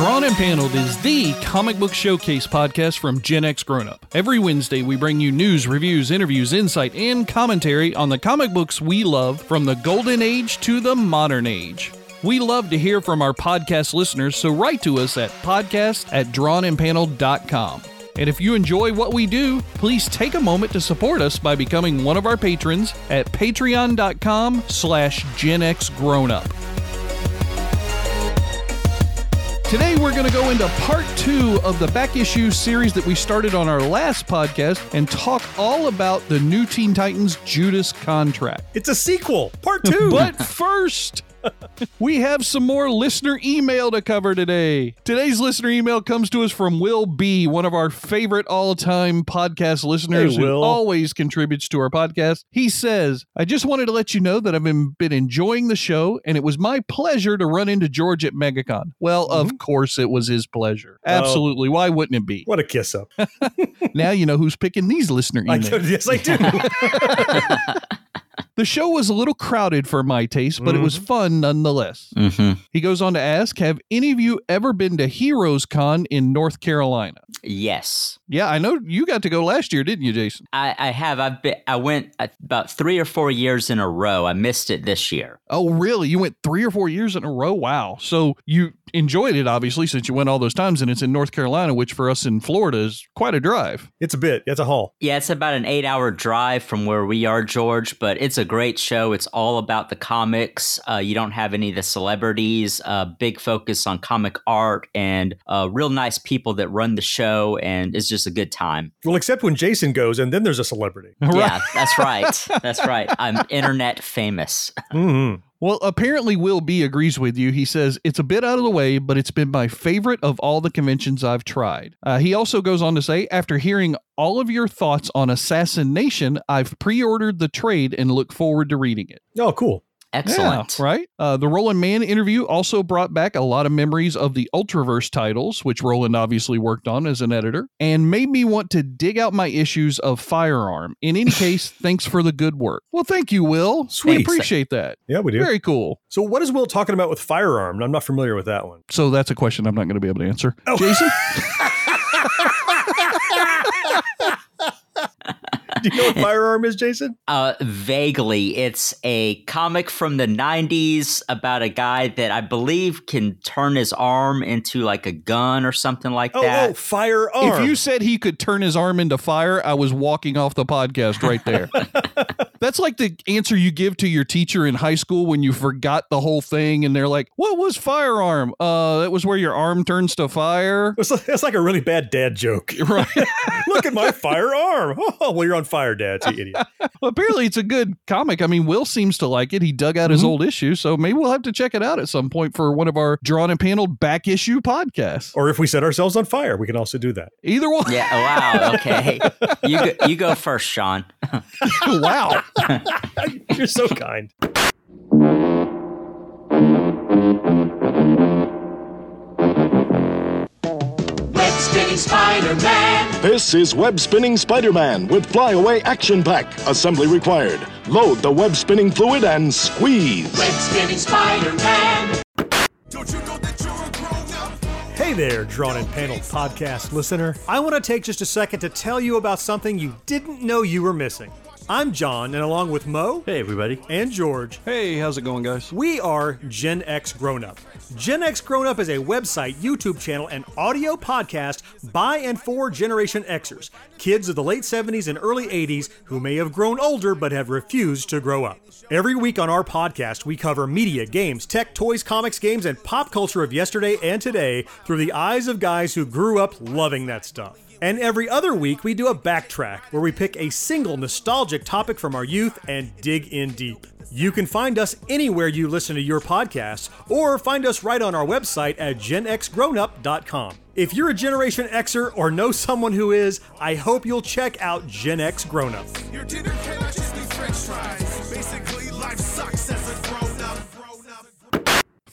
Drawn and Paneled is the comic book showcase podcast from Gen X Grown Up. Every Wednesday, we bring you news, reviews, interviews, insight, and commentary on the comic books we love from the golden age to the modern age. We love to hear from our podcast listeners, so write to us at podcast at drawnandpaneled.com. And if you enjoy what we do, please take a moment to support us by becoming one of our patrons at patreon.com slash Gen X Grown Up. Today, we're going to go into part two of the back issue series that we started on our last podcast and talk all about the new Teen Titans Judas contract. It's a sequel, part two. But first, we have some more listener email to cover today. Today's listener email comes to us from Will B, one of our favorite all time podcast listeners Hey, who always contributes to our podcast. He says, I just wanted to let you know that I've been, been enjoying the show, and it was my pleasure to run into George at MegaCon. Well, of course, it was his pleasure. Mm-hmm. Oh. Absolutely. Why wouldn't it be? what a kiss up. now you know who's picking these listener emails. do, yes, I do. The show was a little crowded for my taste, but it was fun nonetheless. Mm-hmm. He goes on to ask Have any of you ever been to Heroes Con in North Carolina? Yes, Yeah, I know you got to go last year, didn't you, Jason? I, I have. I've been. I went about three or four years in a row. I missed it this year. Oh, really? You went three or four years in a row? Wow. So you enjoyed it, obviously, since you went all those times, and it's in North Carolina, which for us in Florida is quite a drive. it's a bit. It's a haul. Yeah, it's about an eight-hour drive from where we are, George. But it's a great show. It's all about the comics. Uh, you don't have any of the celebrities. Uh, big focus on comic art and uh, real nice people that run the show, and it's just a good time. Well, except when Jason goes, and then there's a celebrity. Yeah, that's right. That's right. I'm internet famous. hmm Well, apparently, Will B agrees with you. He says, It's a bit out of the way, but it's been my favorite of all the conventions I've tried. Uh, he also goes on to say, After hearing all of your thoughts on Assassination, I've pre ordered the trade and look forward to reading it. Oh, cool. Excellent. Yeah, right? Uh, the Roland Mann interview also brought back a lot of memories of the Ultraverse titles, which Roland obviously worked on as an editor, and made me want to dig out my issues of Firearm. In any case, thanks for the good work. Well, thank you, Will. Sweet. We appreciate that. Yeah, we do. Very cool. So, what is Will talking about with firearm? I'm not familiar with that one. So that's a question I'm not going to be able to answer. Oh. Jason? Do you know what firearm is, Jason? Uh, vaguely, it's a comic from the '90s about a guy that I believe can turn his arm into like a gun or something like Oh, that. oh, firearm. If you said he could turn his arm into fire, I was walking off the podcast right there. That's like the answer you give to your teacher in high school when you forgot the whole thing and they're like, What was firearm? Uh, that was where your arm turns to fire. It's like, it's like a really bad dad joke. Right. Look at my firearm. Oh, well, you're on fire, Dad. You idiot. Well, apparently, it's a good comic. I mean, Will seems to like it. He dug out his Mhm. old issue, so maybe we'll have to check it out at some point for one of our drawn and paneled back issue podcasts. Or if we set ourselves on fire, we can also do that. Either one. yeah. oh, Wow. Okay. you go, you go first, Sean. wow. You're so kind. Web spinning Spider Man. This is Web Spinning Spider Man with Flyaway Action Pack. Assembly required. Load the web spinning fluid and squeeze. Web spinning Spider Man. Hey there, Drawn and Paneled podcast listener. I want to take just a second to tell you about something you didn't know you were missing. I'm John, and along with Mo Hey, everybody. and George, Hey, how's it going, guys? we are Gen X Grown Up. Gen X Grown Up is a website, YouTube channel, and audio podcast by and for Generation Xers, kids of the late 70s and early 80s who may have grown older but have refused to grow up. Every week on our podcast, we cover media, games, tech, toys, comics, games, and pop culture of yesterday and today through the eyes of guys who grew up loving that stuff. And every other week, we do a backtrack where we pick a single nostalgic topic from our youth and dig in deep. You can find us anywhere you listen to your podcasts, or find us right on our website at genxgrownup.com. If you're a Generation Xer or know someone who is, I hope you'll check out Gen X.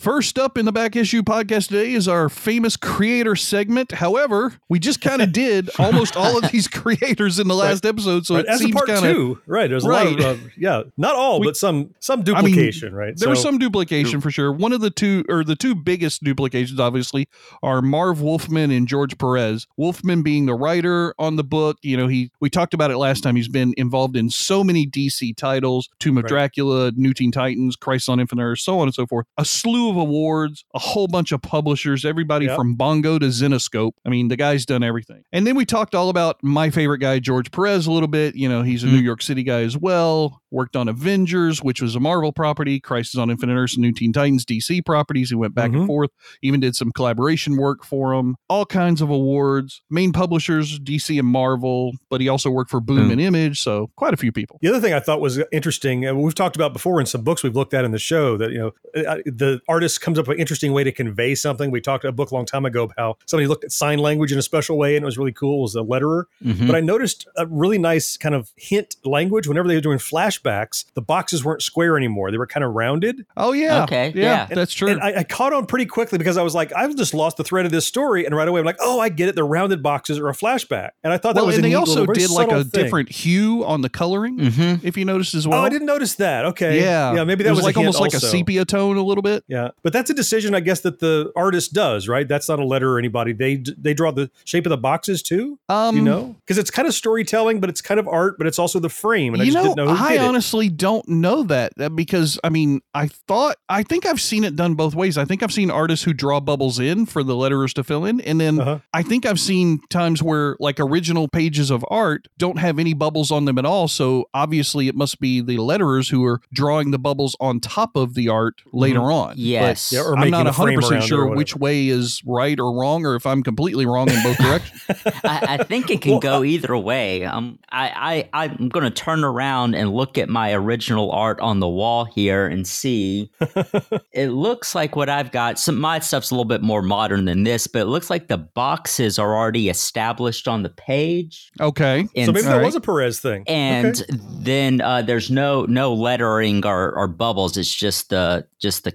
First up in the back issue podcast today is our famous creator segment. However, we just kind of did almost all of these creators in the last episode, so Right, it as a seems part kind of two, right? There's a lot of uh, yeah, not all, but some some I mean, duplication, right? There was some duplication for sure. One of the two, or the two biggest duplications, obviously, are Marv Wolfman and George Perez. Wolfman being the writer on the book. You know, he we talked about it last time. He's been involved in so many DC titles: Tomb of Right. Dracula, New Teen Titans, Crisis on Infinite Earths, so on and so forth. A slew of awards, a whole bunch of publishers, everybody Yep. from Bongo to Zenescope. I mean, the guy's done everything. And then we talked all about my favorite guy, George Perez, a little bit. You know, he's a New York City guy as well. Worked on Avengers, which was a Marvel property, Crisis on Infinite Earths, and New Teen Titans, DC properties. He went back and Mhm. forth, even did some collaboration work for him, All kinds of awards. Main publishers, DC and Marvel, but he also worked for Boom Boom. and Image. So quite a few people. The other thing I thought was interesting, and we've talked about before in some books we've looked at in the show, that you know uh, the artist comes up with an interesting way to convey something. We talked a book a long time ago about how somebody looked at sign language in a special way, and it was really cool. It was a letterer, Mhm. but I noticed a really nice kind of hint language. Whenever they were doing flashbacks, the boxes weren't square anymore; they were kind of rounded. Oh, yeah. Okay, Yeah, yeah. that's true. And I, I caught on pretty quickly because I was like, I've just lost the thread of this story, and right away I'm like, oh, I get it. The rounded boxes are a flashback, and I thought that well, was and a they neat also little, did like a thing. different hue on the coloring, Mhm. if you noticed as well. Oh, I didn't notice that. Okay, Yeah, yeah, maybe that it was, was, like a hint almost like a sepia tone, a little bit. Yeah, but that's a decision, I guess, that the artist does, right? That's not a letter or anybody. They they draw the shape of the boxes too. Um, you know, because it's kind of storytelling, but it's kind of art, but it's also the frame. And I you just know, didn't know who I did it. honestly don't know that uh, because I mean, I thought I think I've seen it done both ways. I think I've seen artists who draw bubbles in for the letterers to fill in, and then Uh-huh. I think I've seen times where like original pages of art don't have any bubbles on them at all. So obviously, it must be the letterers who are drawing the bubbles on top of the art later on. But Yes. Yeah, or I'm not a 100 percent around it or sure which way is right or wrong, or if I'm completely wrong in both directions. I, I think it can Well, go either way. Um, I, I I'm going to turn around and look at my original art on the wall here and see. it looks like what I've got. Some my stuff's a little bit more modern than this, but it looks like the boxes are already established on the page. Okay. And so maybe that All right. was a Perez thing. and Okay. then uh, there's no no lettering or, or bubbles. It's just the just the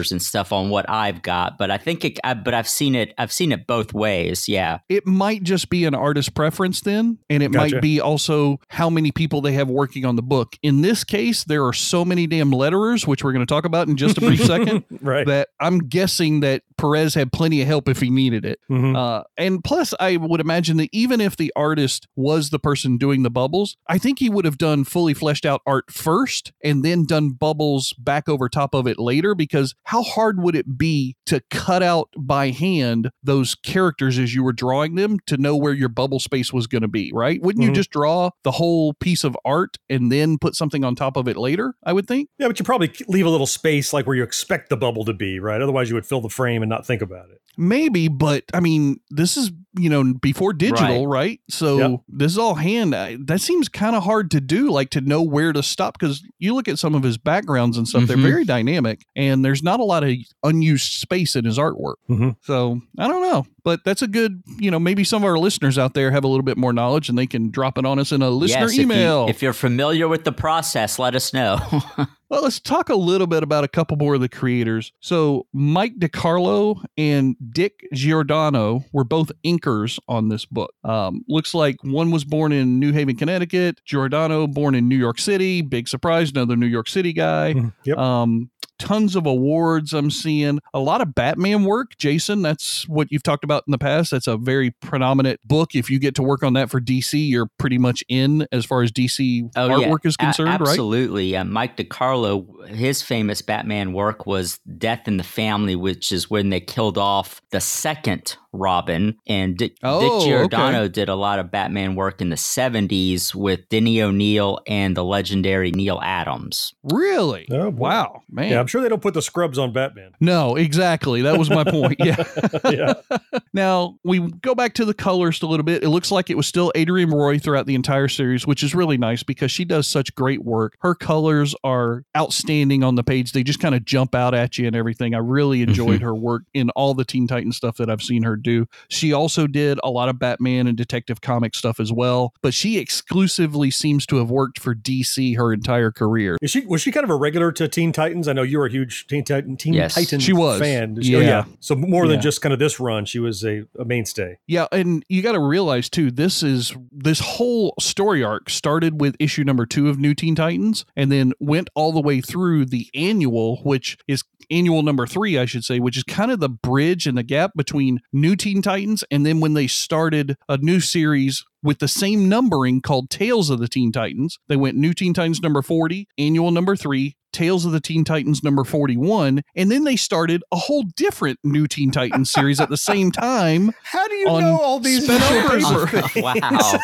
characters and stuff on what I've got. But I think it. I, but I've seen it. I've seen it both ways. Yeah. it might just be an artist preference then and it Gotcha. might be also how many people they have working on the book in this case there are so many damn letterers which we're going to talk about in just a brief second right. that i'm guessing that perez had plenty of help if he needed it Mhm. uh, and plus i would imagine that even if the artist was the person doing the bubbles i think he would have done fully fleshed out art first and then done bubbles back over top of it later because how hard would it be to cut out by hand those characters as you were drawing them to know where your bubble space was going to be right wouldn't you Mhm. just draw the whole piece of art and then put something on top of it later i would think yeah, but you probably leave a little space like where you expect the bubble to be, right? Otherwise, you would fill the frame and not think about it. Maybe, but I mean, this is you know before digital, right? So Yep. this is all hand. I, that seems kind of hard to do, like to know where to stop. Because you look at some of his backgrounds and stuff; Mhm. they're very dynamic, and there's not a lot of unused space in his artwork. Mhm. So I don't know, but that's a good. You know, maybe some of our listeners out there have a little bit more knowledge, and they can drop it on us in a listener yes, if you- email. If, you're familiar with the process, let us know. Well, let's talk a little bit about a couple more of the creators. So, Mike DeCarlo and Dick Giordano were both inkers on this book. Um, looks like one was born in New Haven, Connecticut. Giordano born in New York City. Big surprise, another New York City guy. Yep. Um, tons of awards I'm seeing. A lot of Batman work. Jason, that's what you've talked about in the past. That's a very predominant book. If you get to work on that for DC, you're pretty much in as far as DC artwork is Oh, A- concerned, right? Absolutely. Uh, Mike DeCarlo, his famous Batman work was Death in the Family, which is when they killed off the second Robin. And Dick, Oh, Dick Giordano okay. did a lot of Batman work in the 70s with Denny O'Neil and the legendary Neal Adams. Really? Oh, boy. wow, man. Yeah, I'm sure they don't put the scrubs on Batman. No, exactly. That was my point. Yeah. yeah. Now we go back to the colorist a little bit. It looks like it was still Adrienne Roy throughout the entire series, which is really nice because she does such great work. Her colors are outstanding on the page. They just kind of jump out at you and everything. I really mm-hmm. enjoyed her work in all the Teen Titan stuff that I've seen her do. She also did a lot of Batman and Detective Comic stuff as well, but she exclusively seems to have worked for DC her entire career. Is she was she kind of a regular to Teen Titans? I know you were a huge Teen Titan Teen Yes. Titans She was. fan. Oh, Yeah. So more than Yeah. just kind of this run, she was a, a mainstay. Yeah, and you got to realize too, this is this whole story arc started with issue number two of New Teen Titans, and then went all the way through the annual, which is annual number three, I should say, which is kind of the bridge and the gap between New Teen Titans and then when they started a new series with the same numbering called Tales of the Teen Titans. They went New Teen Titans number 40, annual number three, Tales of the Teen Titans number 41, and then they started a whole different New Teen Titans series at the same time. How do you know all these special numbers? paper. and things? Wow.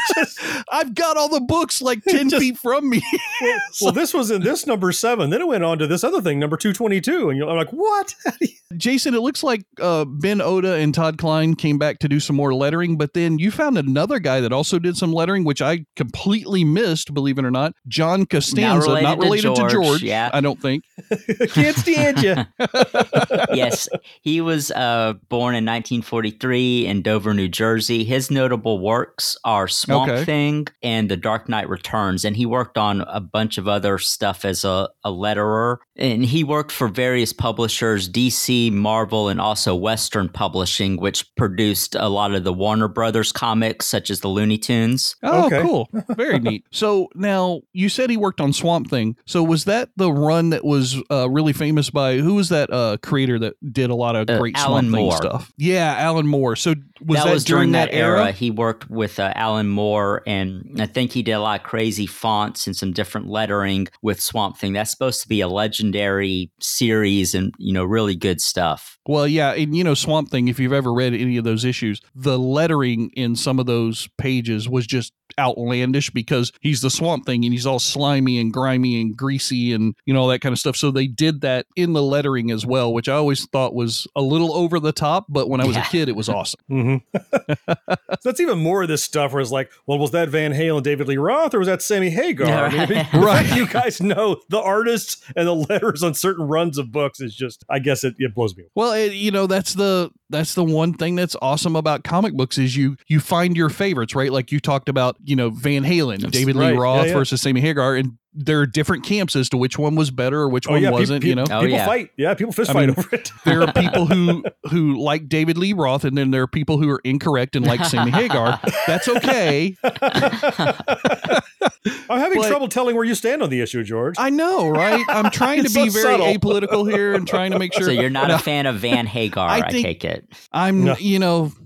I've got all the books like 10 Just- feet from me. well, this was in this number seven. Then it went on to this other thing, number two twenty two, and you're I'm like, what? Jason, it looks like uh, Ben Oda and Todd Klein came back to do some more lettering, but then you found another guy that also did some lettering, which I completely missed, believe it or not. John Costanza, related not related to George, George, yeah. I don't think. Can't stand you. yes, he was uh, born in 1943 in Dover, New Jersey. His notable works are Swamp Okay. Thing and The Dark Knight Returns, and he worked on a bunch of other stuff as a, a letterer. And he worked for various publishers, DC, Marvel, and also Western Publishing, which produced a lot of the Warner Brothers comics, such as the Looney Tunes. Oh, Okay. cool. Very neat. So now you said he worked on Swamp Thing. So was that the run that was uh, really famous by who was that uh, creator that did a lot of Uh, great Alan Swamp Thing Moore. stuff? Yeah, Alan Moore. So was that, was during that, era? He worked with uh, Alan Moore, and I think he did a lot of crazy fonts and some different lettering with Swamp Thing. That's supposed to be a legendary series, and you know, really good stuff. Well, yeah, and you know Swamp Thing. If you've ever read any of those issues, the lettering in some of those pages was just outlandish because he's the Swamp Thing and he's all slimy and grimy and greasy and you know all that kind of stuff. So they did that in the lettering as well, which I always thought was a little over the top. But when I was Yeah. a kid, it was awesome. hmm so that's even more of this stuff where it's like, well, was that Van Halen, and David Lee Roth, or was that Sammy Hagar? I mean, Right. you guys know the artists and the letters on certain runs of books is just, I guess it, it blows me. away. Well, it, you know that's the that's the one thing that's awesome about comic books is you you find your favorites, right? Like you talked about, you know, Van Halen, David right. Lee Roth yeah. versus Sammy Hagar, and there are different camps as to which one was better or which oh, one pe- wasn't. pe- you know, Oh, people yeah. fight. Yeah, people fist I fight mean, over it. there are people who who like David Lee Roth, and then there are people who are incorrect and like Sammy Hagar. That's okay. I'm having But- trouble telling where you stand on the issue, George. I know, right? I'm trying to be so very subtle. apolitical here and trying to make sure. So you're not No, a fan of Van Hagar, I I, take it. I'm, No. you know, th-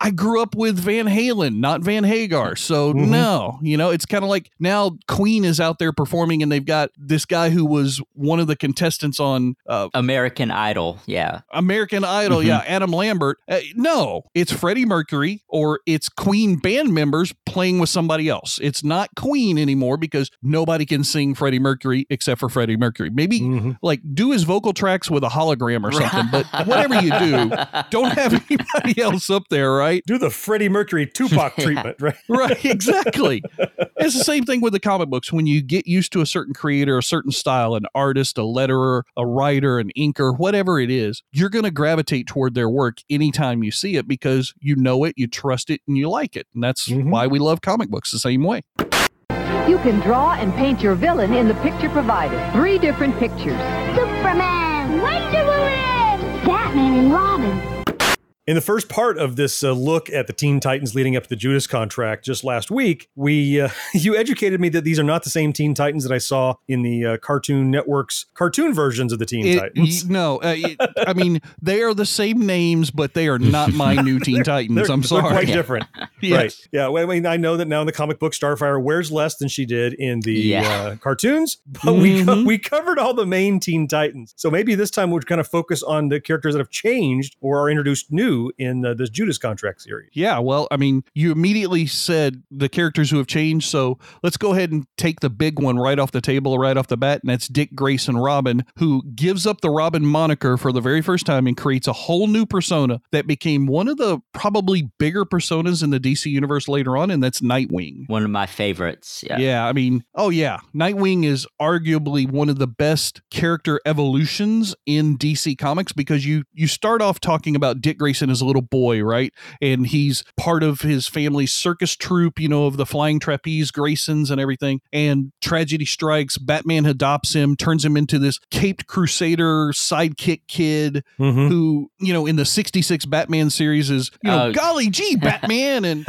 I grew up with Van Halen, not Van Hagar. So Mhm. no, you know, it's kind of like now Queen is out there performing and they've got this guy who was one of the contestants on uh, American Idol, yeah. American Idol. Mhm. Yeah, Adam Lambert. Uh, no, it's Freddie Mercury or it's Queen band members playing with somebody else. It's not Queen anymore because nobody can sing Freddie Mercury except for Freddie Mercury. Maybe Mhm. like do his vocal tracks with a hologram or something, but whatever you do, don't have anybody else up there, right? Do the Freddie Mercury Tupac treatment, right? Right, exactly. it's the same thing with the comic books. When you get used to a certain creator, a certain style, an artist, a letterer, a writer, an inker, whatever it is, you're going to gravitate toward their work anytime you see it because you know it, you trust it, and you like it. And that's Mhm. why we love comic books the same way. You can draw and paint your villain in the picture provided. Three different pictures. Superman, Wonder Woman, Batman and Robin. In the first part of this uh, look at the Teen Titans leading up to the Judas contract just last week, we uh, you educated me that these are not the same Teen Titans that I saw in the uh, Cartoon Network's cartoon versions of the Teen It- Titans. y- no, uh, it- I mean, they are the same names, but they are not my new Teen Titans. They're, I'm sorry, they're sorry. quite different. Yes. Right. Yeah. Well, I mean, I know that now in the comic book, Starfire wears less than she did in the Yeah. uh, cartoons, but we co- Mhm. we covered all the main Teen Titans. So maybe this time we'll kind of focus on the characters that have changed or are introduced new in uh, this Judas contract series. Yeah, well, I mean, you immediately said the characters who have changed, so let's go ahead and take the big one right off the table, right off the bat, and that's Dick Grayson Robin, who gives up the Robin moniker for the very first time and creates a whole new persona that became one of the probably bigger personas in the DC universe later on, and that's Nightwing. One of my favorites. Yeah. Yeah, I mean, oh yeah, Nightwing is arguably one of the best character evolutions in DC Comics because you you start off talking about Dick Grayson As a little boy, right? And he's part of his family's circus troupe, you know, of the flying trapeze Graysons and everything. And tragedy strikes. Batman adopts him, turns him into this caped crusader sidekick kid Mhm. who, you know, in the 66 Batman series is, you know, Oh. golly gee, Batman. And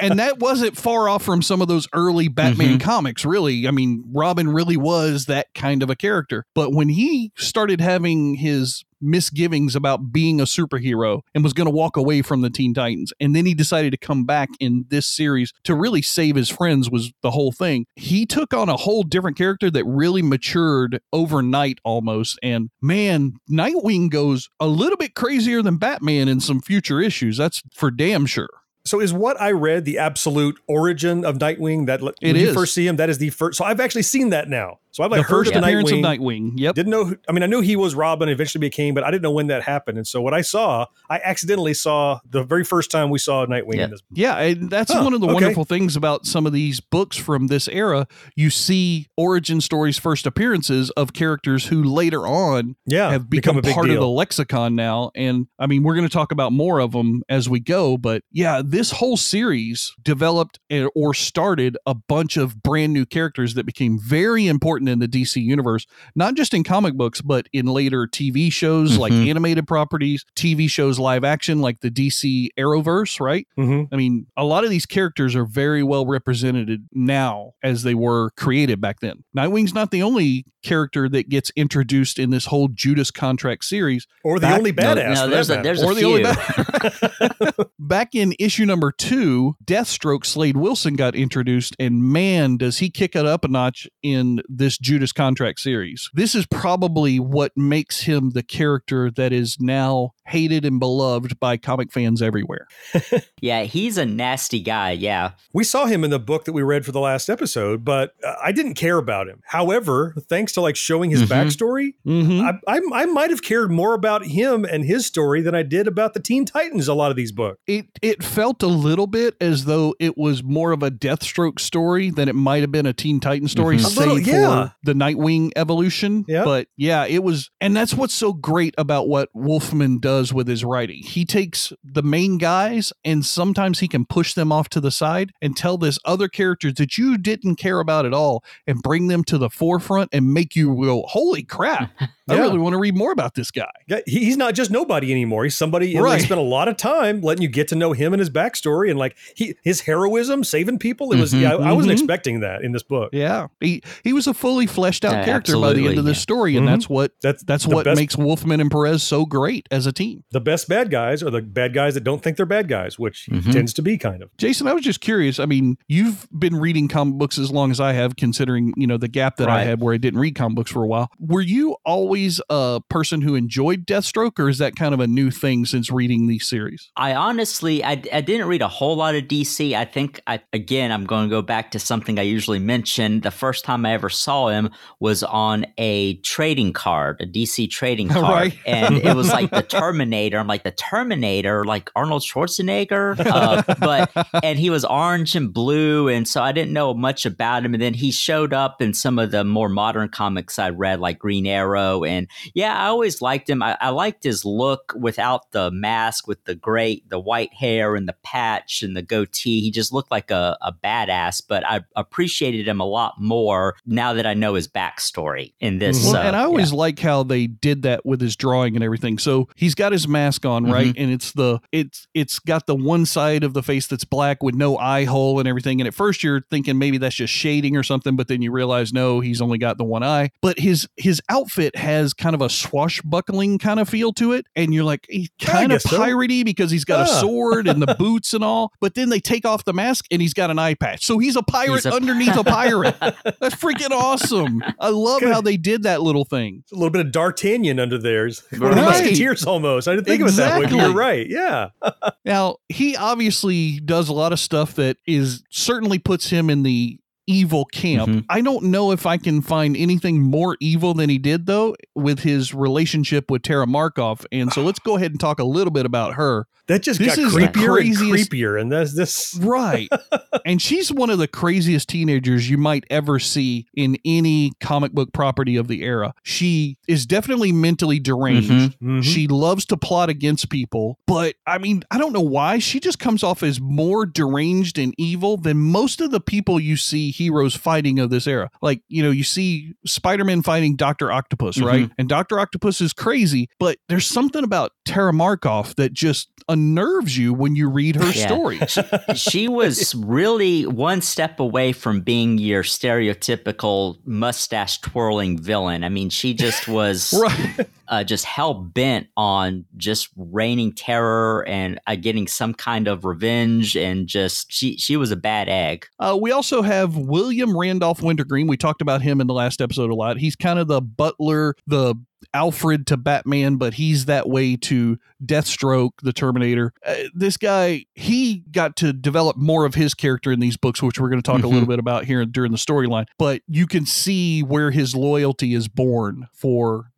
and that wasn't far off from some of those early Batman comics, really. I mean, Robin really was that kind of a character. But when he started having his misgivings about being a superhero and was going to walk away from the Teen Titans, and then he decided to come back in this series to really save his friends, was the whole thing. He took on a whole different character that really matured overnight almost. And man, Nightwing goes a little bit crazier than Batman in some future issues. That's for damn sure. So is what I read the absolute origin of Nightwing? That when It you first see him, that is the first. So I've actually seen that now. So I've like the heard first of the appearance Nightwing. of Nightwing. Yep. Didn't know. Who, I mean, I knew he was Robin. Eventually became, but I didn't know when that happened. And so what I saw, I accidentally saw the very first time we saw Nightwing Yeah. in this. Yeah, and that's Huh, one of the okay. wonderful things about some of these books from this era. You see origin stories, first appearances of characters who later on Yeah, have become become, a big part of the lexicon now. And I mean, we're going to talk about more of them as we go. But yeah, this whole series developed or started a bunch of brand new characters that became very important in the DC universe, not just in comic books, but in later TV shows like Mhm. animated properties, TV shows, live action like the DC Arrowverse, right? Mhm. I mean, a lot of these characters are very well represented now as they were created back then. Nightwing's not the only character that gets introduced in this whole Judas contract series. Or the Back- only badass. no, for there's a there's Or a the few. only bad- Back in issue number two, Deathstroke Slade Wilson got introduced, and man, does he kick it up a notch in this Judas contract series. This is probably what makes him the character that is now hated and beloved by comic fans everywhere. yeah, he's a nasty guy. Yeah. We saw him in the book that we read for the last episode, but uh, I didn't care about him. However, thanks to like showing his Mhm. backstory, Mm-hmm. I, I, I might have cared more about him and his story than I did about the Teen Titans. A lot of these books. it it felt a little bit as though it was more of a Deathstroke story than it might have been a Teen Titan story, Mhm. A save little- yeah. for the Nightwing evolution. Yeah. But yeah, it was, and that's what's so great about what Wolfman does with his writing. He takes the main guys, and sometimes he can push them off to the side and tell this other characters that you didn't care about at all, and bring them to the forefront and make you go, "Holy crap! I Yeah. really want to read more about this guy." Yeah, he's not just nobody anymore. He's somebody. and Right. They spent a lot of time letting you get to know him and his backstory and like he his heroism, saving people. It was. Mhm, yeah, I, I wasn't mhm. expecting that in this book. Yeah, he he was a fully fleshed out Yeah, character by the end of this yeah. story, and Mhm. that's what That's that's what best, makes Wolfman and Perez so great as a team. the best bad guys are the bad guys that don't think they're bad guys, which he Mhm. tends to be kind of. Jason, I was just curious. I mean, you've been reading comic books as long as I have, considering you know the gap that I had where I didn't read comic books for a while. Were you always a person who enjoyed Deathstroke, or is that kind of a new thing since reading these series? I honestly, I, I didn't read a whole lot of DC. I think, I, again, I'm going to go back to something I usually mention. The first time I ever saw him was on a trading card, a DC trading card. Right. and it was like the Terminator. I'm like, the Terminator, like Arnold Schwarzenegger? Uh, but, and he was orange and blue. And so I didn't know much about him. And then he showed up in some of the more modern comics I read, like Green Arrow. And yeah, I always liked him. I, I liked his look without the mask, with the great, the white hair and the patch and the goatee. He just looked like a, a badass, but I appreciated him a lot more now that I know his backstory in this. Well, uh, and I yeah. always like how they did that with his drawing and everything. So he's got his mask on, right? Mm-hmm. And it's the it's it's got the one side of the face that's black with no eye hole and everything. And at first you're thinking maybe that's just shading or something, but then you realize no, he's only got the one eye. But his his outfit has kind of a swashbuckling kind of feel to it, and you're like he's kind of guess so. piratey because he's got a Ah. sword and the boots and all. But then they take off the mask and he's got an eye patch, so he's a pirate He's a- underneath a pirate. That's freaking awesome. I love Good. how they did that little thing. a little bit of D'Artagnan under theirs. One of the Musketeers almost. I didn't think of it that way, you're right. Yeah. Now, he obviously does a lot of stuff that is certainly puts him in the evil camp. Mhm. I don't know if I can find anything more evil than he did though with his relationship with Tara Markov. And so let's go ahead and talk a little bit about her. That just This got is the creepier and craziest- creepier, and that's this. Right. and she's one of the craziest teenagers you might ever see in any comic book property of the era. She is definitely mentally deranged. Mhm. Mhm. She loves to plot against people, but I mean, I don't know why. She just comes off as more deranged and evil than most of the people you see heroes fighting of this era. Like, you know, you see Spider Man fighting Dr. Octopus, right? Mm-hmm. And Dr. Octopus is crazy, but there's something about Tara Markov that just unnerves you when you read her Yeah. stories. she was really one step away from being your stereotypical mustache twirling villain. I mean, she just was right. Uh, just hell bent on just reigning terror and uh, getting some kind of revenge, and just she she was a bad egg. Uh, we also have William Randolph Wintergreen. We talked about him in the last episode a lot. He's kind of the butler, the Alfred to Batman, but he's that way to Deathstroke, the Terminator. Uh, this guy, he got to develop more of his character in these books, which we're going to talk a little bit about here during the storyline. But you can see where his loyalty is born for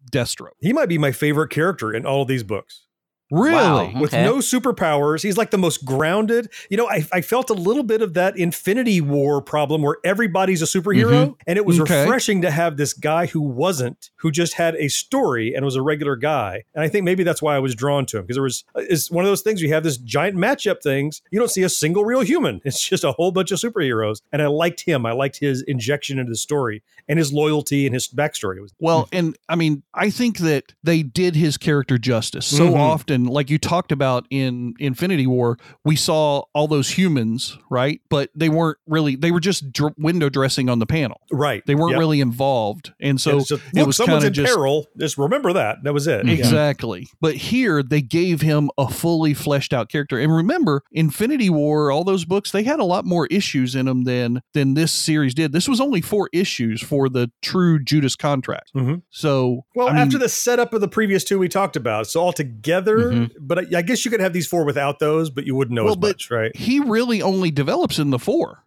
He might be my favorite character in all of these books. Really? Wow. with Okay. no superpowers. He's like the most grounded. You know, I, I felt a little bit of that Infinity War problem where everybody's a superhero. And it was Okay. refreshing to have this guy who wasn't, who just had a story and was a regular guy. And I think maybe that's why I was drawn to him because there was, it's one of those things. You have this giant matchup things. You don't see a single real human. It's just a whole bunch of superheroes. And I liked him. I liked his injection into the story and his loyalty and his backstory. It was Well, and I mean, I think that they did his character justice. So Mhm. often, like you talked about in Infinity War, we saw all those humans, right? But they weren't really, they were just dr- window dressing on the panel. right. They weren't Yep. really involved. And so just, it look, was someone's kind in of just. peril. Just remember that. That was it. Yeah. Exactly. But here they gave him a fully fleshed out character. And remember, Infinity War, all those books, they had a lot more issues in them than than this series did. This was only four issues for the true Judas contract. Mhm. So Well, I mean, after the setup of the previous two we talked about, so altogether, Mhm. but I, I guess you could have these four without those, but you wouldn't know Well, as much, right? he really only develops in the four.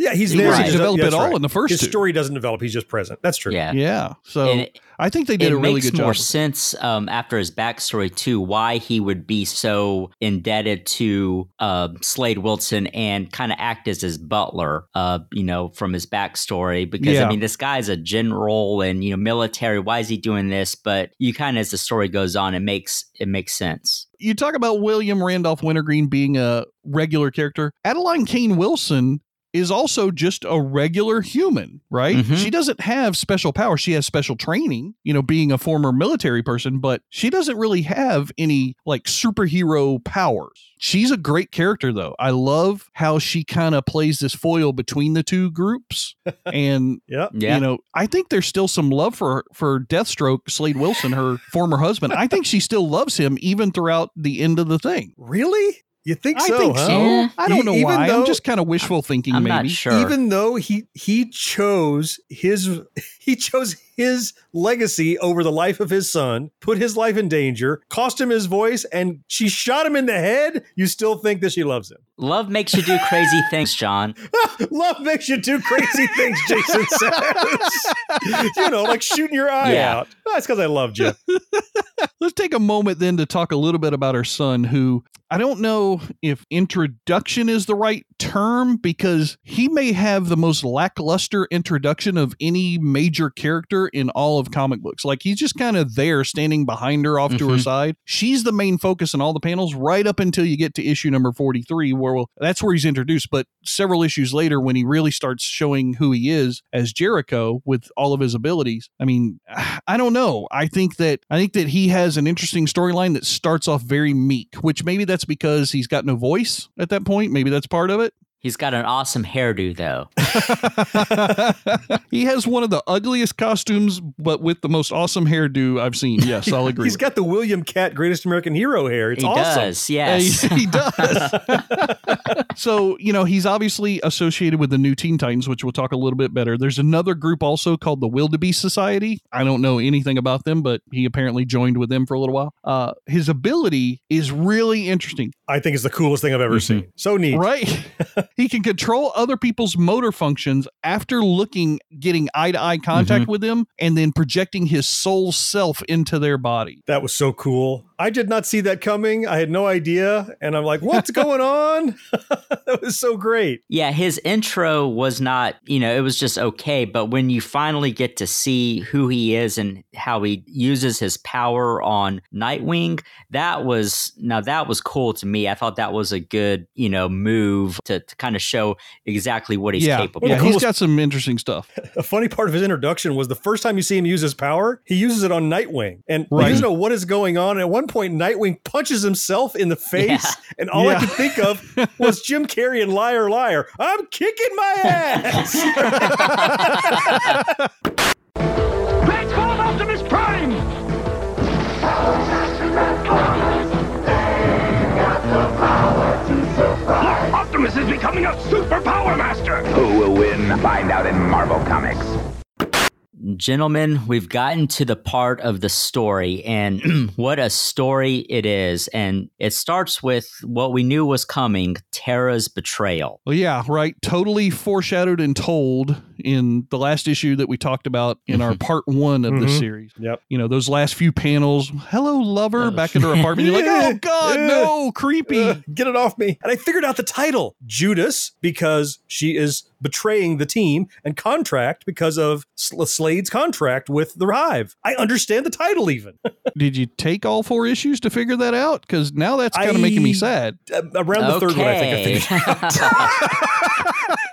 Yeah, he's He there. doesn't He's just- develop yeah, it all right. in the first His two. story doesn't develop. He's just present. That's true. Yeah. Yeah. So it- I think they did a really makes good more sense um, after his backstory too why he would be so indebted to uh, Slade Wilson and kind of act as his butler, uh, you know, from his backstory. Because Yeah. I mean, this guy's a general and you know military. Why is he doing this? But you kind of, as the story goes on, it makes it makes sense. you talk about William Randolph Wintergreen being a regular character. Adeline Kane Wilson is also just a regular human, right? Mhm. She doesn't have special powers. She has special training, you know, being a former military person, but she doesn't really have any like superhero powers. She's a great character though. I love how she kind of plays this foil between the two groups. and Yep. Yeah. you know, I think there's still some love for for Deathstroke, Slade Wilson, her former husband. I think she still loves him even throughout the end of the thing. Really? You think I so? think huh? so. Yeah. I don't know even why. though- I'm just kind of wishful thinking. I'm maybe. not sure. Even though he he chose his he chose his legacy over the life of his son, put his life in danger, cost him his voice, and she shot him in the head. You still think that she loves him? Love makes you do crazy things, John. Love makes you do crazy things, Jason says. you know, like shooting your eye Yeah. out. That's because I loved you. Let's take a moment then to talk a little bit about her son, who I don't know if introduction is the right term because he may have the most lackluster introduction of any major character in all of comic books. Like he's just kind of there standing behind her off to her Mhm. side. She's the main focus in all the panels right up until you get to issue number 43 where well, that's where he's introduced, but several issues later when he really starts showing who he is as Jericho with all of his abilities. I mean, I don't know. I think that I think that he has an interesting storyline that starts off very meek, which maybe that's because he's got no voice at that point. Maybe that's part of it. He's got an awesome hairdo, though. he has one of the ugliest costumes, but with the most awesome hairdo I've seen. Yes, I'll agree. He's with got the William Katt Greatest American Hero hair. It's he awesome. does, yes. He- he does. so you know he's obviously associated with the new Teen Titans, which we'll talk a little bit better. There's another group also called the Wildebeest Society. I don't know anything about them, but he apparently joined with them for a little while. Uh, his ability is really interesting. I think is the coolest thing I've ever mm-hmm. seen. So neat. Right. he can control other people's motor functions after looking, getting eye to eye contact mm-hmm. with them, and then projecting his soul self into their body. That was so cool. I did not see that coming. I had no idea. And I'm like, what's going on? that was so great. Yeah, his intro was not, you know, it was just okay. But when you finally get to see who he is and how he uses his power on Nightwing, that was, now that was cool to me. I thought that was a good, you know, move to, to kind of show exactly what he's yeah, capable yeah, of. Yeah, he's got some interesting stuff. A funny part of his introduction was the first time you see him use his power, he uses it on Nightwing. And Right. he doesn't know what is going on. And at one point, Nightwing punches himself in the face. Yeah. And all Yeah. I could think of was Jim Carrey and Liar Liar. I'm kicking my ass. Transform Optimus Prime! Optimus is becoming a super power master! Who will win? Find out in Marvel Comics. Gentlemen, we've gotten to the part of the story, and what a story it is. And it starts with what we knew was coming Tara's betrayal. Well, yeah, right. Totally foreshadowed and told in the last issue that we talked about in our part one of the Mhm. series. yep. You know, those last few panels. Hello, lover, back in her apartment. You're like, oh, God, Yeah. no, creepy. Uh, get it off me. And I figured out the title Judas, because she is betraying the team, and contract because of Sl- Slade's contract with the Hive. I understand the title even. Did you take all four issues to figure that out? Because now that's kind of making me sad. Uh, Around the third one, I think I figured Okay. But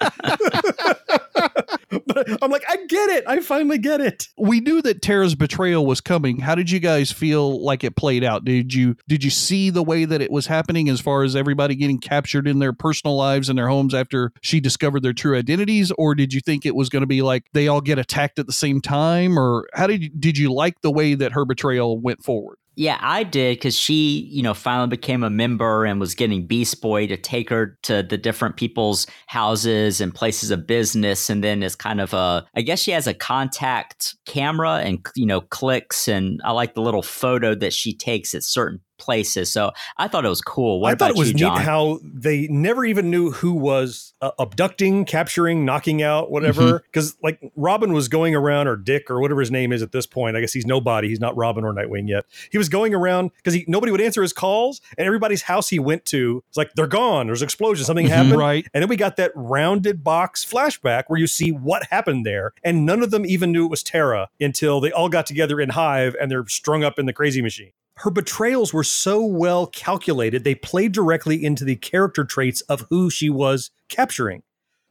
I'm like, I get it. I finally get it. We knew that Tara's betrayal was coming. How did you guys feel like it played out? Did you did you see the way that it was happening as far as everybody getting captured in their personal lives and their homes after she discovered their true identities or did you think it was going to be like they all get attacked at the same time or how did you, did you like the way that her betrayal went forward? Yeah, I did because she, you know, finally became a member and was getting Beast Boy to take her to the different people's houses and places of business. And then it's kind of a, I guess she has a contact camera and, you know, clicks. And I like the little photo that she takes at certain places. So I thought it was cool. What I thought it was you, neat John? how they never even knew who was uh, abducting, capturing, knocking out, whatever. Because like Robin was going around, or Dick, or whatever his name is at this point. I guess he's nobody. He's not Robin or Nightwing yet. He was going around because nobody would answer his calls, and everybody's house he went to, it's like they're gone. There's an explosion. Something happened. Right. And then we got that rounded box flashback where you see what happened there, and none of them even knew it was Terra until they all got together in Hive and they're strung up in the crazy machine. Her betrayals were so well calculated, they played directly into the character traits of who she was capturing.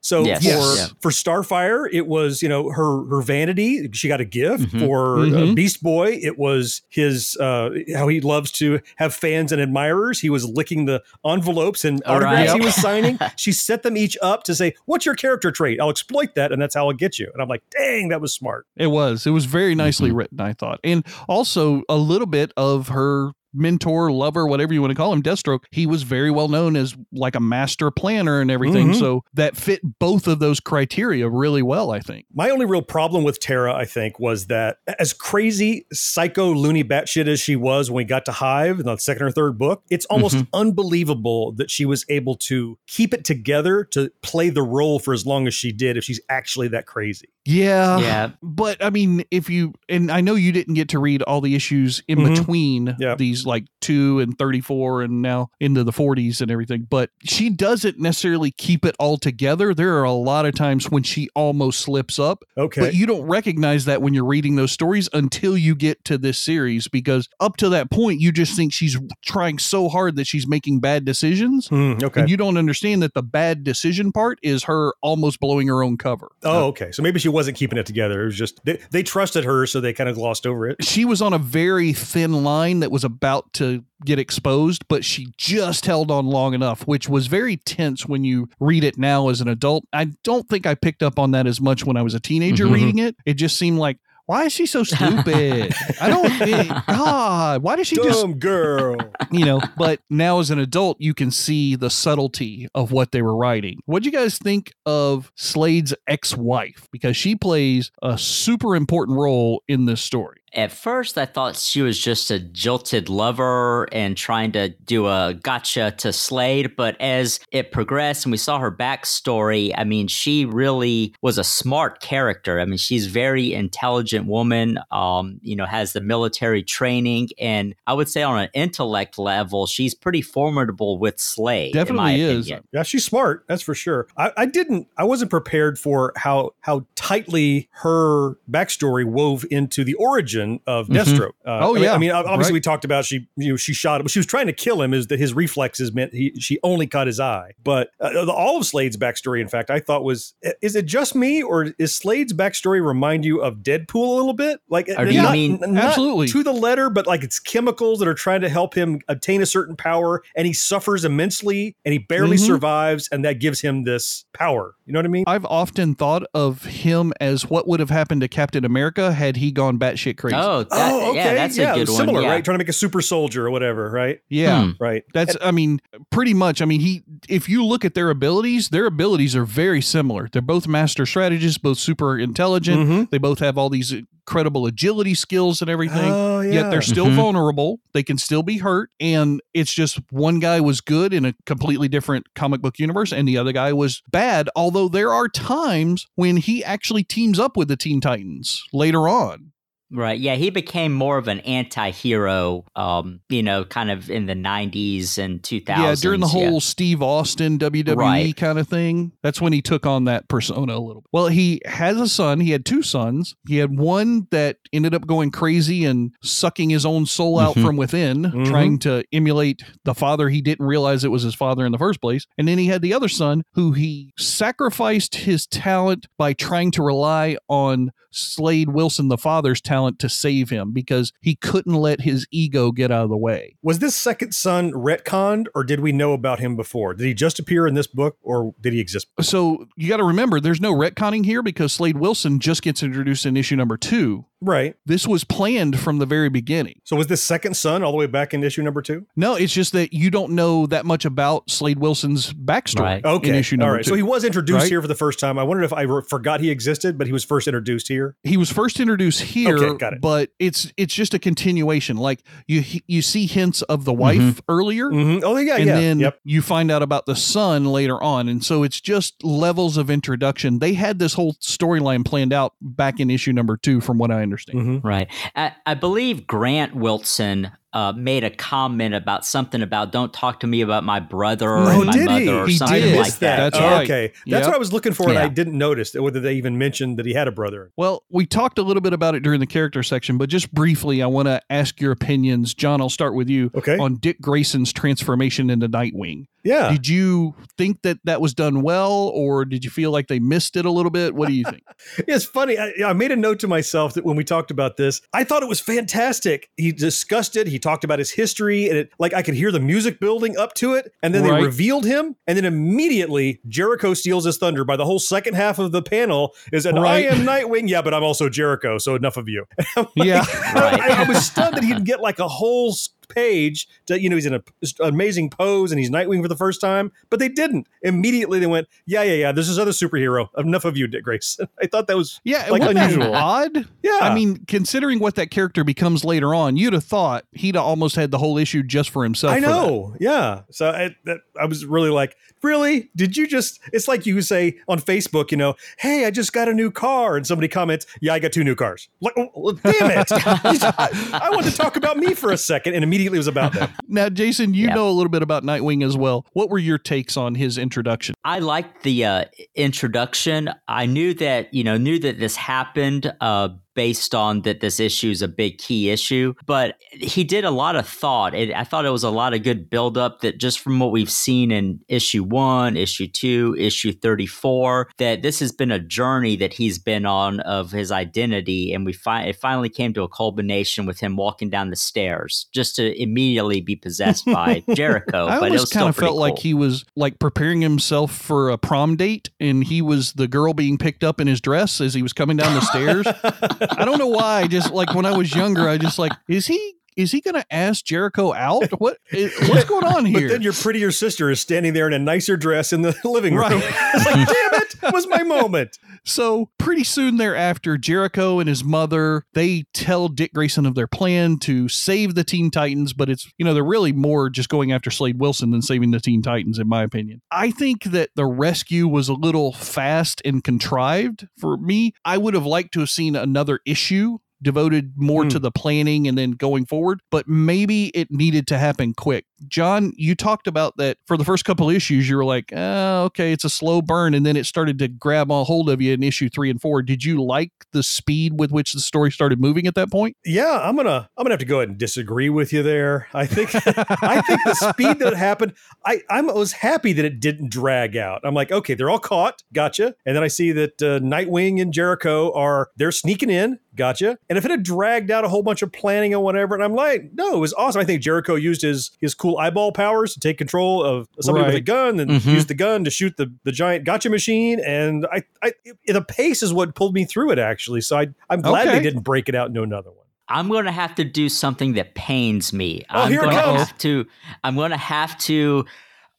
So Yes. for Yes. For Starfire, it was you know her her vanity. She got a gift. Mhm. For uh, Mhm. Beast Boy, it was his uh, how he loves to have fans and admirers. He was licking the envelopes and All autographs right. he was signing. she set them each up to say, "What's your character trait? I'll exploit that, and that's how I'll get you." And I'm like, "Dang, that was smart." It was. It was very nicely Mm-hmm. written, I thought. And also a little bit of her mentor, lover, whatever you want to call him, Deathstroke. He was very well known as like a master planner and everything. Mhm. So that fit both of those criteria really well, I think. My only real problem with Tara, I think, was that as crazy, psycho, loony batshit as she was when we got to Hive in the second or third book, it's almost unbelievable that she was able to keep it together to play the role for as long as she did if she's actually that crazy. Yeah. Yeah. But I mean, if you, and I know you didn't get to read all the issues in Mhm. between Yeah. these like two and 34 and now into the 40s and everything, but she doesn't necessarily keep it all together. There are a lot of times when she almost slips up. Okay. But you don't recognize that when you're reading those stories until you get to this series because up to that point, you just think she's trying so hard that she's making bad decisions. Hmm, okay. And you don't understand that the bad decision part is her almost blowing her own cover. oh, okay. So maybe she wasn't keeping it together. It was just they, they trusted her, so they kind of glossed over it. She was on a very thin line that was about to get exposed, but she just held on long enough, which was very tense when you read it now as an adult. I don't think I picked up on that as much when I was a teenager Mhm. reading it. It just seemed like, Why is she so stupid? I don't. eh, God, why does she just Dumb girl. you know, but now as an adult, you can see the subtlety of what they were writing. What do you guys think of Slade's ex wife? Because she plays a super important role in this story. At first, I thought she was just a jilted lover and trying to do a gotcha to Slade. But as it progressed and we saw her backstory, I mean, she really was a smart character. I mean, she's very intelligent woman. Um, you know, has the military training, and I would say on an intellect level, she's pretty formidable with Slade. in my Definitely is. opinion. Yeah, she's smart. That's for sure. I, I didn't. I wasn't prepared for how how tightly her backstory wove into the origin of Deathstroke. Uh, Oh, I mean- yeah. I mean, obviously Right. we talked about she you know she shot him, but she was trying to kill him. Is that his reflexes meant he she only cut his eye? But uh, the, all of Slade's backstory, in fact, I thought was is it just me or is Slade's backstory remind you of Deadpool a little bit? Like, I not- mean- not Absolutely. to the letter, but like it's chemicals that are trying to help him obtain a certain power, and he suffers immensely, and he barely Mhm. survives, and that gives him this power. You know what I mean? I've often thought of him as what would have happened to Captain America had he gone batshit crazy. Oh, that, oh, okay, yeah, that's a good similar, one. Yeah. right? Trying to make a super soldier or whatever, right? yeah. Hmm. Right. That's, I mean, pretty much. I mean, he, if you look at their abilities, their abilities are very similar. They're both master strategists, both super intelligent. Mhm. They both have all these incredible agility skills and everything. Oh, yeah. Yet they're still Mhm. vulnerable. They can still be hurt. And it's just one guy was good in a completely different comic book universe, and the other guy was bad. Although there are times when he actually teams up with the Teen Titans later on. Right. Yeah, he became more of an anti-hero, um, you know, kind of in the 90s and 2000s. yeah, during the yeah. whole Steve Austin WWE Right. kind of thing. That's when he took on that persona a little bit. Well, he has a son. He had two sons. He had one that ended up going crazy and sucking his own soul out Mhm. from within, Mhm. trying to emulate the father he didn't realize it was his father in the first place. And then he had the other son who he sacrificed his talent by trying to rely on Slade Wilson, the father's talent, to save him because he couldn't let his ego get out of the way. Was this second son retconned, or did we know about him before? Did he just appear in this book, or did he exist? So you got to remember, there's no retconning here because Slade Wilson just gets introduced in issue number two. Right. This was planned from the very beginning. So was this second son all the way back in issue number two? No, it's just that you don't know that much about Slade Wilson's backstory Right. Okay. in issue number right. two. So he was introduced Right? here for the first time. I wondered if I re- forgot he existed, but he was first introduced here. he was first introduced here, Okay, got it. but it's it's just a continuation. Like you you see hints of the wife earlier. Mhm. Oh yeah, and yeah. then yep. you find out about the son later on and so it's just levels of introduction they had this whole storyline planned out back in issue number two from what i understand Mhm. Right. I, I believe Grant Wilson uh, made a comment about something about don't talk to me about my brother or Oh, my did mother he? or He something did. like that. That's Oh, yeah. right. Okay, that's Yep. what I was looking for, and I didn't notice whether they even mentioned that he had a brother. Well, we talked a little bit about it during the character section, but just briefly, I want to ask your opinions. John, I'll start with you Okay. on Dick Grayson's transformation into Nightwing. Yeah. Did you think that that was done well, or did you feel like they missed it a little bit? What do you think? It's funny. I, I made a note to myself that when we talked about this, I thought it was fantastic. He discussed it. He talked about his history, and it like I could hear the music building up to it, and then Right. they revealed him, and then immediately Jericho steals his thunder. By the whole second half of the panel is that I am Nightwing. Yeah, but I'm also Jericho. So enough of you. Like- Yeah. Right. I, I was stunned that he didn't get like a whole s- page to you know he's in an amazing pose and he's Nightwing for the first time, but they didn't. Immediately they went, yeah, yeah, yeah. There's this other superhero. Enough of you, Dick Grayson. I thought that was Yeah, like unusual. odd. Yeah. I mean, considering what that character becomes later on, you'd have thought he'd almost had the whole issue just for himself. I know. Yeah. So I, that, I was really like, really? Did you just? It's like you say on Facebook, you know, hey, I just got a new car, and somebody comments, yeah, I got two new cars. Like, oh, damn it! I, I wanted to talk about me for a second, and immediately it was about them. Now, Jason, you Yeah. know a little bit about Nightwing as well. What were your takes on his introduction? I liked the uh, introduction. I knew that you know knew that this happened uh, based on that this issue is a big key issue, but he did a lot of thought. It, I thought it was a lot of good build up that just from what we've seen in issue one, issue two, issue thirty four, that this has been a journey that he's been on of his identity, and we fi- it finally came to a culmination with him walking down the stairs just to immediately be possessed by Jericho. I but it was kind of felt like he was like preparing himself for a prom date, and he was the girl being picked up in his dress as he was coming down the stairs. I don't know why. Just like when I was younger, I just like, is he is he going to ask Jericho out? What is, what's going on here? But then your prettier sister is standing there in a nicer dress in the living room. Right. it's like, damn it, it was my moment. So pretty soon thereafter, Jericho and his mother they tell Dick Grayson of their plan to save the Teen Titans, but it's you know they're really more just going after Slade Wilson than saving the Teen Titans, in my opinion. I think that the rescue was a little fast and contrived for me. I would have liked to have seen another issue devoted more Hmm. to the planning and then going forward, but maybe it needed to happen quick. John, you talked about that for the first couple issues. You were like, oh, okay, it's a slow burn. And then it started to grab a hold of you in issue three and four. Did you like the speed with which the story started moving at that point? Yeah, I'm gonna I'm gonna have to go ahead and disagree with you there. I think I think the speed that happened, I I'm, I was happy that it didn't drag out. I'm like, okay, they're all caught, gotcha. And then I see that uh, Nightwing and Jericho are they're sneaking in, gotcha. And if it had dragged out a whole bunch of planning or whatever, and I'm like, no, it was awesome. I think Jericho used his his cool eyeball powers to take control of somebody with a gun and Mhm. use the gun to shoot the the giant gotcha machine. And I I the pace is what pulled me through it actually. So I I'm glad Okay. they didn't break it out into another one. I'm going to have to do something that pains me. Oh, I'm here it going to have to. I'm going to have to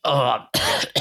uh,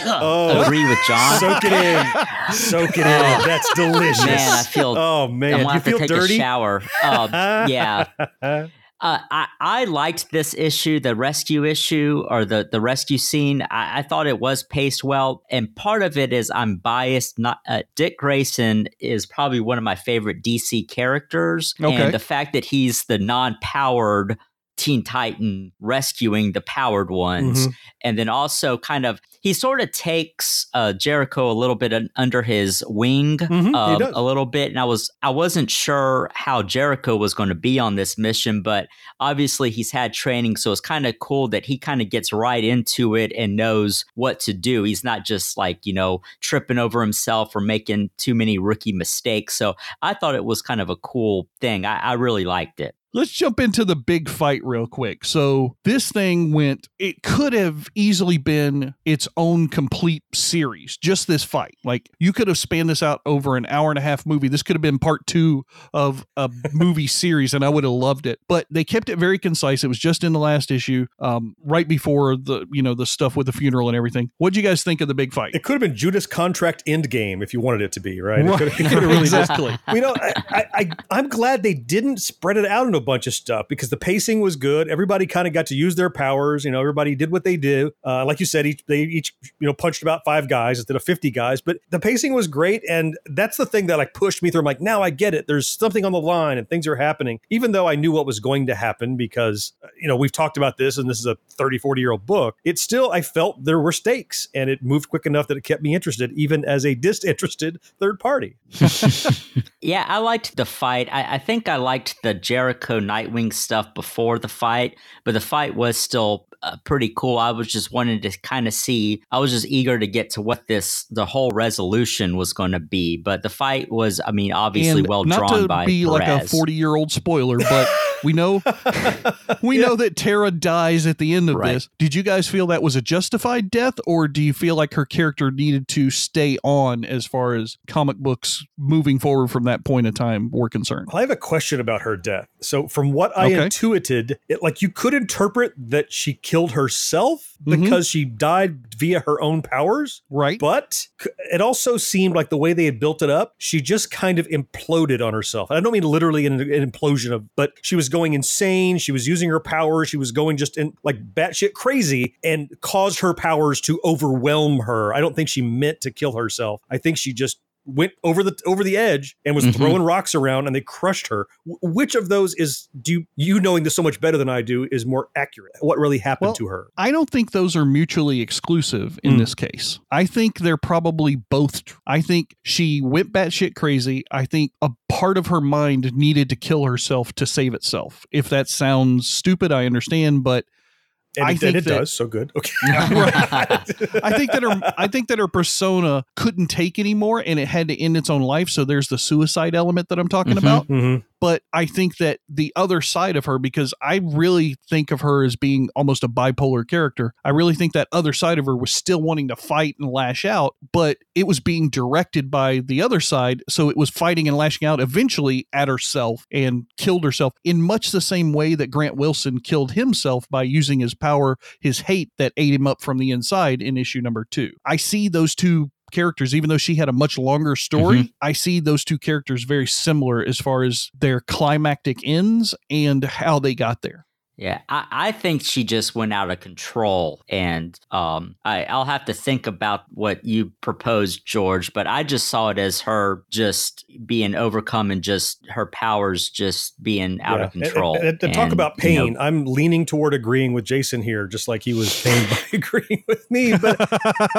Oh. agree with John. Soak it in. Soak it in. That's delicious. Man, I feel. Oh I'm man, gonna you have to feel take dirty? a shower. Um, yeah, uh, I I liked this issue, the rescue issue or the the rescue scene. I, I thought it was paced well, and part of it is I'm biased. Not uh, Dick Grayson is probably one of my favorite DC characters, Okay. and the fact that he's the non-powered Teen Titan rescuing the powered ones, Mhm. and then also kind of he sort of takes uh, Jericho a little bit under his wing Mhm, um, a little bit, and I was I wasn't sure how Jericho was going to be on this mission, but obviously he's had training, so it's kind of cool that he kind of gets right into it and knows what to do. He's not just like you know tripping over himself or making too many rookie mistakes. So I thought it was kind of a cool thing. I, I really liked it. Let's jump into the big fight real quick. So, this thing went, it could have easily been its own complete series, just this fight. Like, you could have spanned this out over an hour and a half movie. This could have been part two of a movie series, and I would have loved it. But they kept it very concise. It was just in the last issue, um, right before the, you know, the stuff with the funeral and everything. What'd you guys think of the big fight? It could have been Judas contract end game if you wanted it to be, right? It could have, it could have really just exactly. you know, I, I, I, I'm glad they didn't spread it out into a bunch of stuff because the pacing was good. Everybody kind of got to use their powers. You know, everybody did what they do. Uh, like you said, each, they each you know punched about five guys instead of 50 guys. But the pacing was great, and that's the thing that like pushed me through. I'm like, now I get it. There's something on the line, and things are happening. Even though I knew what was going to happen because uh, you know we've talked about this, and this is a 30, 40 year old book. It still I felt there were stakes, and it moved quick enough that it kept me interested, even as a disinterested third party. Yeah, I liked the fight. I, I think I liked the Jericho Nightwing stuff before the fight, but the fight was still uh, pretty cool. I was just wanting to kind of see. I was just eager to get to what this the whole resolution was going to be. But the fight was, I mean, obviously And well not drawn to by be like a 40 year old spoiler, but we know we know that Terra dies at the end of Right. this. Did you guys feel that was a justified death, or do you feel like her character needed to stay on as far as comic books moving forward from that point in time were concerned? I have a question about her death. So, from what I Okay. intuited, it like you could interpret that she killed herself Mhm. because she died via her own powers. Right? But it also seemed like the way they had built it up, she just kind of imploded on herself. And I don't mean literally an, an implosion of, but she was going insane. She was using her powers. She was going just in like batshit crazy and caused her powers to overwhelm her. I don't think she meant to kill herself. I think she just went over the over the edge and was Mhm. throwing rocks around and they crushed her. Wh- which of those is do you, you knowing this so much better than I do is more accurate? What really happened Well, to her? I don't think those are mutually exclusive in Mm. this case. I think they're probably both. tr- I think she went batshit crazy. I think a part of her mind needed to kill herself to save itself. If that sounds stupid, I understand, but And I it, and think it that- does so good. Okay. I think that her I think that her persona couldn't take anymore and it had to end its own life. So there's the suicide element that I'm talking Mhm. about. Mhm. But I think that the other side of her, because I really think of her as being almost a bipolar character, I really think that other side of her was still wanting to fight and lash out, but it was being directed by the other side. So it was fighting and lashing out eventually at herself and killed herself in much the same way that Grant Wilson killed himself by using his power, his hate that ate him up from the inside in issue number two. I see those two characters, even though she had a much longer story, Mhm. I see those two characters very similar as far as their climactic ends and how they got there. Yeah, I, I think she just went out of control, and um, I, I'll have to think about what you proposed, George. But I just saw it as her just being overcome and just her powers just being out of Yeah. And- control. And, and to talk And, about you know, pain, I'm leaning toward agreeing with Jason here, just like he was pained by agreeing with me. But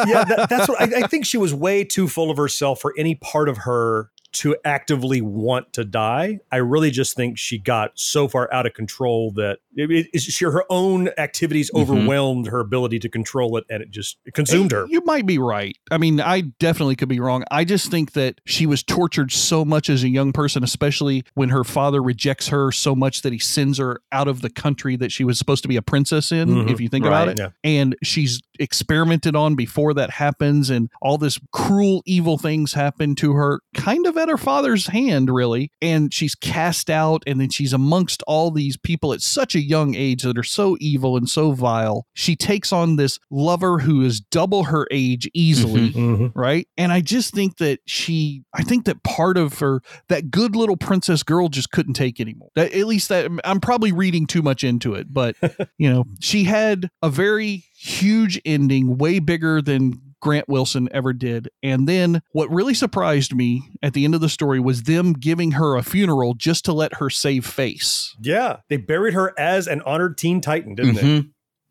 yeah, that, that's what I, I think she was way too full of herself for any part of her to actively want to die. I really just think she got so far out of control that it, it, she, her own activities Mhm. overwhelmed her ability to control it, and it just it consumed her. You might be right. I mean, I definitely could be wrong. I just think that she was tortured so much as a young person, especially when her father rejects her so much that he sends her out of the country that she was supposed to be a princess in, Mhm. if you think about it. Yeah. And she's experimented on before that happens, and all this cruel, evil things happen to her, kind of at her father's hand, really. And she's cast out, and then she's amongst all these people at such a young age that are so evil and so vile. She takes on this lover who is double her age easily, Mhm. right? And I just think that she, I think that part of her, that good little princess girl just couldn't take anymore. That, at least that I'm probably reading too much into it, but you know, she had a very huge ending, way bigger than Grant Wilson ever did. And then what really surprised me at the end of the story was them giving her a funeral just to let her save face. Yeah, they buried her as an honored teen titan, didn't they? Mm-hmm.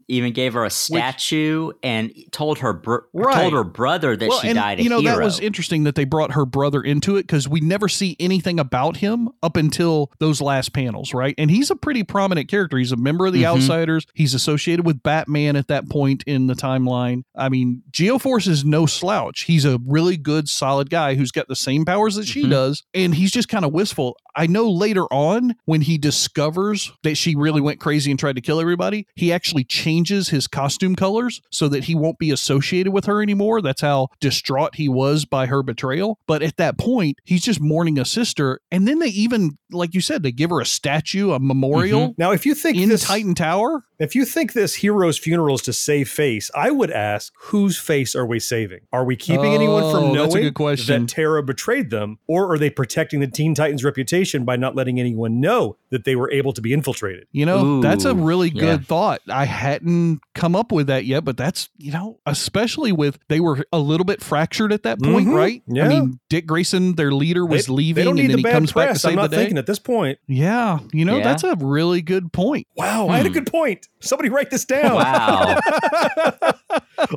Even gave her a statue and told her br- Right. told her brother that she and, died a you know hero. that was interesting that they brought her brother into it because we never see anything about him up until those last panels, right? And he's a pretty prominent character. He's a member of the Mhm. Outsiders. He's associated with Batman at that point in the timeline. I mean, Geoforce is no slouch. He's a really good, solid guy who's got the same powers that she Mhm. does, and he's just kind of wistful. I know later on when he discovers that she really went crazy and tried to kill everybody, he actually changes his costume colors so that he won't be associated with her anymore. That's how distraught he was by her betrayal. But at that point, he's just mourning a sister. And then they even, like you said, they give her a statue, a memorial mm-hmm. Now, if you think in this Titan Tower. If you think this hero's funeral is to save face, I would ask, whose face are we saving? Are we keeping anyone Oh, from knowing that's a good question. that Terra betrayed them, or are they protecting the Teen Titans' reputation by not letting anyone know that they were able to be infiltrated? You know, Ooh, that's a really good yeah. thought. I hadn't come up with that yet, but that's, you know, especially with they were a little bit fractured at that point, Mhm. right? I mean, Dick Grayson, their leader, was they, leaving They don't and then the he bad comes back to save I'm not the day. thinking at this point. Yeah, you know, Yeah. that's a really good point. Wow, I had a Hmm. good point. Somebody write this down. wow.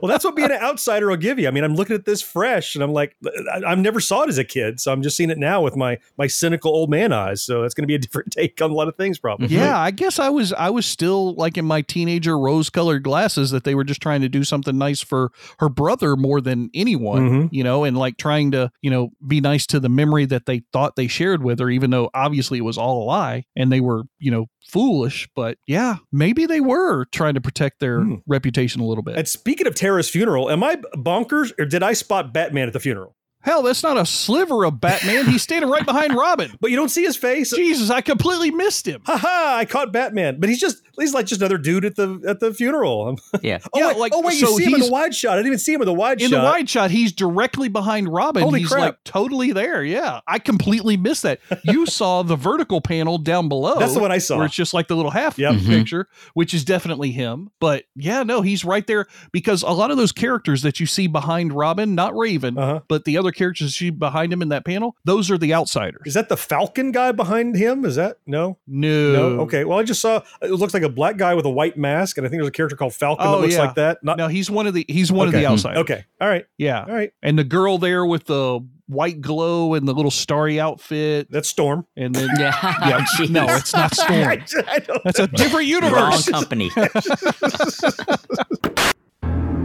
well, that's what being an outsider will give you. I mean, I'm looking at this fresh, and I'm like, I, I've never saw it as a kid, so I'm just seeing it now with my my cynical old man eyes. So it's going to be a different take on a lot of things, probably. Yeah, I guess I was I was still like in my teenager rose colored glasses that they were just trying to do something nice for her brother more than anyone, Mhm. you know, and like trying to, you know, be nice to the memory that they thought they shared with her, even though obviously it was all a lie and they were, you know, foolish. But yeah, maybe they were trying to protect their Hmm. reputation a little bit. And speaking of Terra's funeral, am I bonkers or did I spot Batman at the funeral? Hell, that's not a sliver of Batman. He's standing right behind Robin. But you don't see his face. Jesus, I completely missed him. Haha, I caught Batman. But he's just he's like just another dude at the at the funeral. Yeah. Oh, Yeah, wait, like, oh wait, so you see him in the wide shot. I didn't even see him in the wide in shot. In the wide shot, he's directly behind Robin. Holy he's crap. like totally there. Yeah, I completely missed that. You saw the vertical panel down below. That's the one I saw. Where it's just like the little half Yep. Picture, which is definitely him. But yeah, no, he's right there because a lot of those characters that you see behind Robin, not Raven, Uh-huh. but the other characters you see behind him in that panel, those are the outsiders. Is that the Falcon guy behind him? Is that no? no, No. Okay. Well, I just saw it looks like a black guy with a white mask, and I think there's a character called Falcon Oh, that looks yeah. like that. Not No, he's one of the he's one Okay. of the hmm, outsiders. okay. All right. Yeah. All right. And the girl there with the white glow and the little starry outfit. That's Storm. And then Yeah. yeah, Jeez. no, it's not Storm. I, I That's a different Wrong universe. company.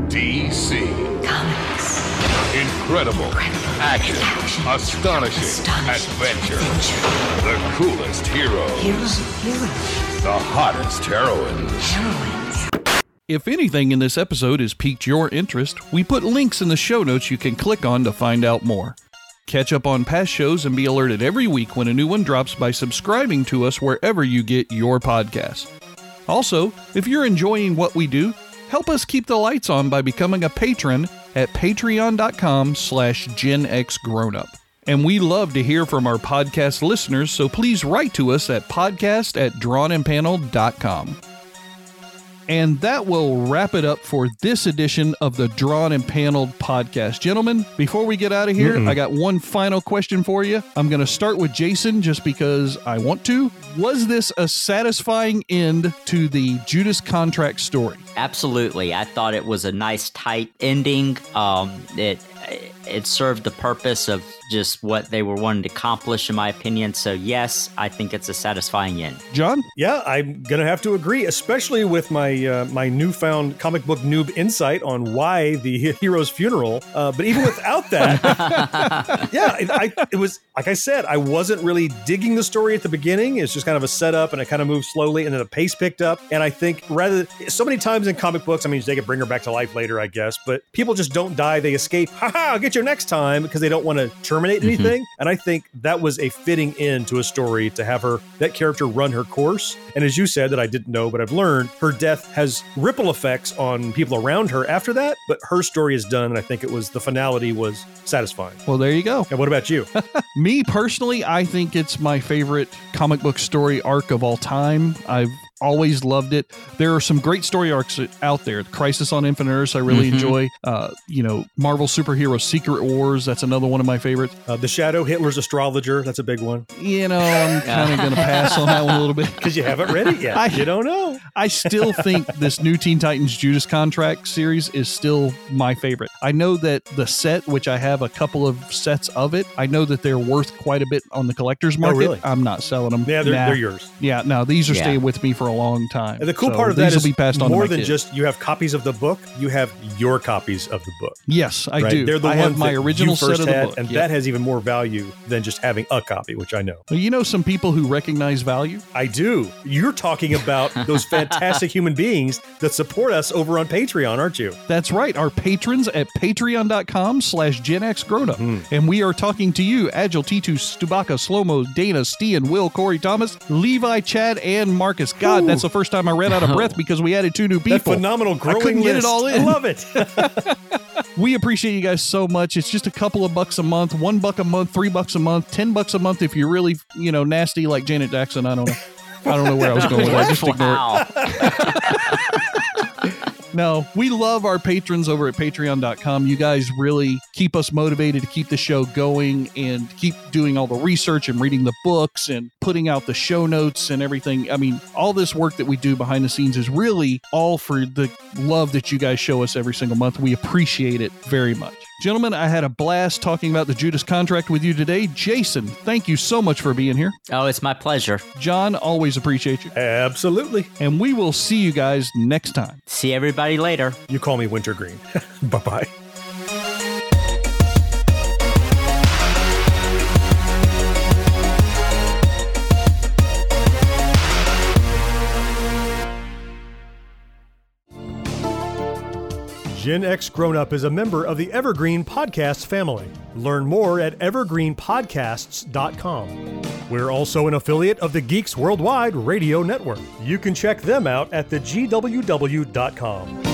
DC Comics. Incredible. Action. Astonishing. Adventure. The coolest heroes. The hottest heroines. If anything in this episode has piqued your interest, we put links in the show notes you can click on to find out more. Catch up on past shows and be alerted every week when a new one drops by subscribing to us wherever you get your podcasts. Also, if you're enjoying what we do, help us keep the lights on by becoming a patron at patreon.com slash genxgrownup. And we love to hear from our podcast listeners, so please write to us at podcast at drawnandpaneled.com. And that will wrap it up for this edition of the Drawn and Paneled podcast. Gentlemen, before we get out of here, I got one final question for you. I'm going to start with Jason just because I want to. Was this a satisfying end to the Judas contract story? Absolutely. I thought it was a nice, tight ending. Um, it it served the purpose of just what they were wanting to accomplish, in my opinion. So, yes, I think it's a satisfying end. John? Yeah, I'm gonna have to agree, especially with my uh, my newfound comic book noob insight on why the hero's funeral. Uh, but even without that, yeah, it, I, it was like I said, I wasn't really digging the story at the beginning. It's just kind of a setup, and it kind of moved slowly, and then the pace picked up. And I think rather so many times in comic books, I mean, they could bring her back to life later, I guess, but people just don't die; they escape. Ha ha! I'll get you next time because they don't want to terminate mm-hmm. anything. And I think that was a fitting end to a story to have her that character run her course. And as you said, that I didn't know, but I've learned her death has ripple effects on people around her after that. But her story is done, and I think it was the finality was satisfying. Well, there you go. And what about you? Me personally, I think it's my favorite comic book story arc of all time. I've always loved it. There are some great story arcs out there. Crisis on Infinite Earths, I really Mhm. enjoy. Uh, you know, Marvel superhero Secret Wars, that's another one of my favorites. Uh, the Shadow, Hitler's astrologer. That's a big one. You know, I'm kind of going to pass on that one a little bit. Because you haven't read it yet. I- you don't know. I still think this new Teen Titans Judas Contract series is still my favorite. I know that the set, which I have a couple of sets of it, I know that they're worth quite a bit on the collector's market. Oh, really? I'm not selling them. Yeah, they're, Nah. they're yours. Yeah, no, these are Yeah. staying with me for a long time. And the cool So part of that will is be passed on more than kids. just you have copies of the book, you have your copies of the book. Yes, I right? do. They're the I ones have my original set of the had, book. and Yep. that has even more value than just having a copy, which I know. Well, you know some people who recognize value? I do. You're talking about those fantastic human beings that support us over on Patreon, aren't you? That's right. Our patrons at patreon.com slash Gen X Grown Up. Hmm. And we are talking to you, Agile T2, Stubaka, Slomo, Dana, Stian, Will, Corey, Thomas, Levi, Chad, and Marcus. God, Ooh. that's the first time I ran out of breath because we added two new people. That phenomenal growing I couldn't get it all in. I love it. We appreciate you guys so much. It's just a couple of bucks a month, one buck a month, three bucks a month, ten bucks a month if you're really, you know, nasty like Janet Jackson. I don't know. I don't know where I was going with that. Just ignore it. No, we love our patrons over at patreon.com. You guys really keep us motivated to keep the show going and keep doing all the research and reading the books and putting out the show notes and everything. I mean, all this work that we do behind the scenes is really all for the love that you guys show us every single month. We appreciate it very much. Gentlemen, I had a blast talking about the Judas contract with you today. Jason, thank you so much for being here. Oh, it's my pleasure. John, always appreciate you. Absolutely. And we will see you guys next time. See everybody later. You call me Wintergreen. bye bye. Gen X Grown Up is a member of the Evergreen Podcast family. Learn more at evergreenpodcasts.com. We're also an affiliate of the Geeks Worldwide Radio Network. You can check them out at thegww.com.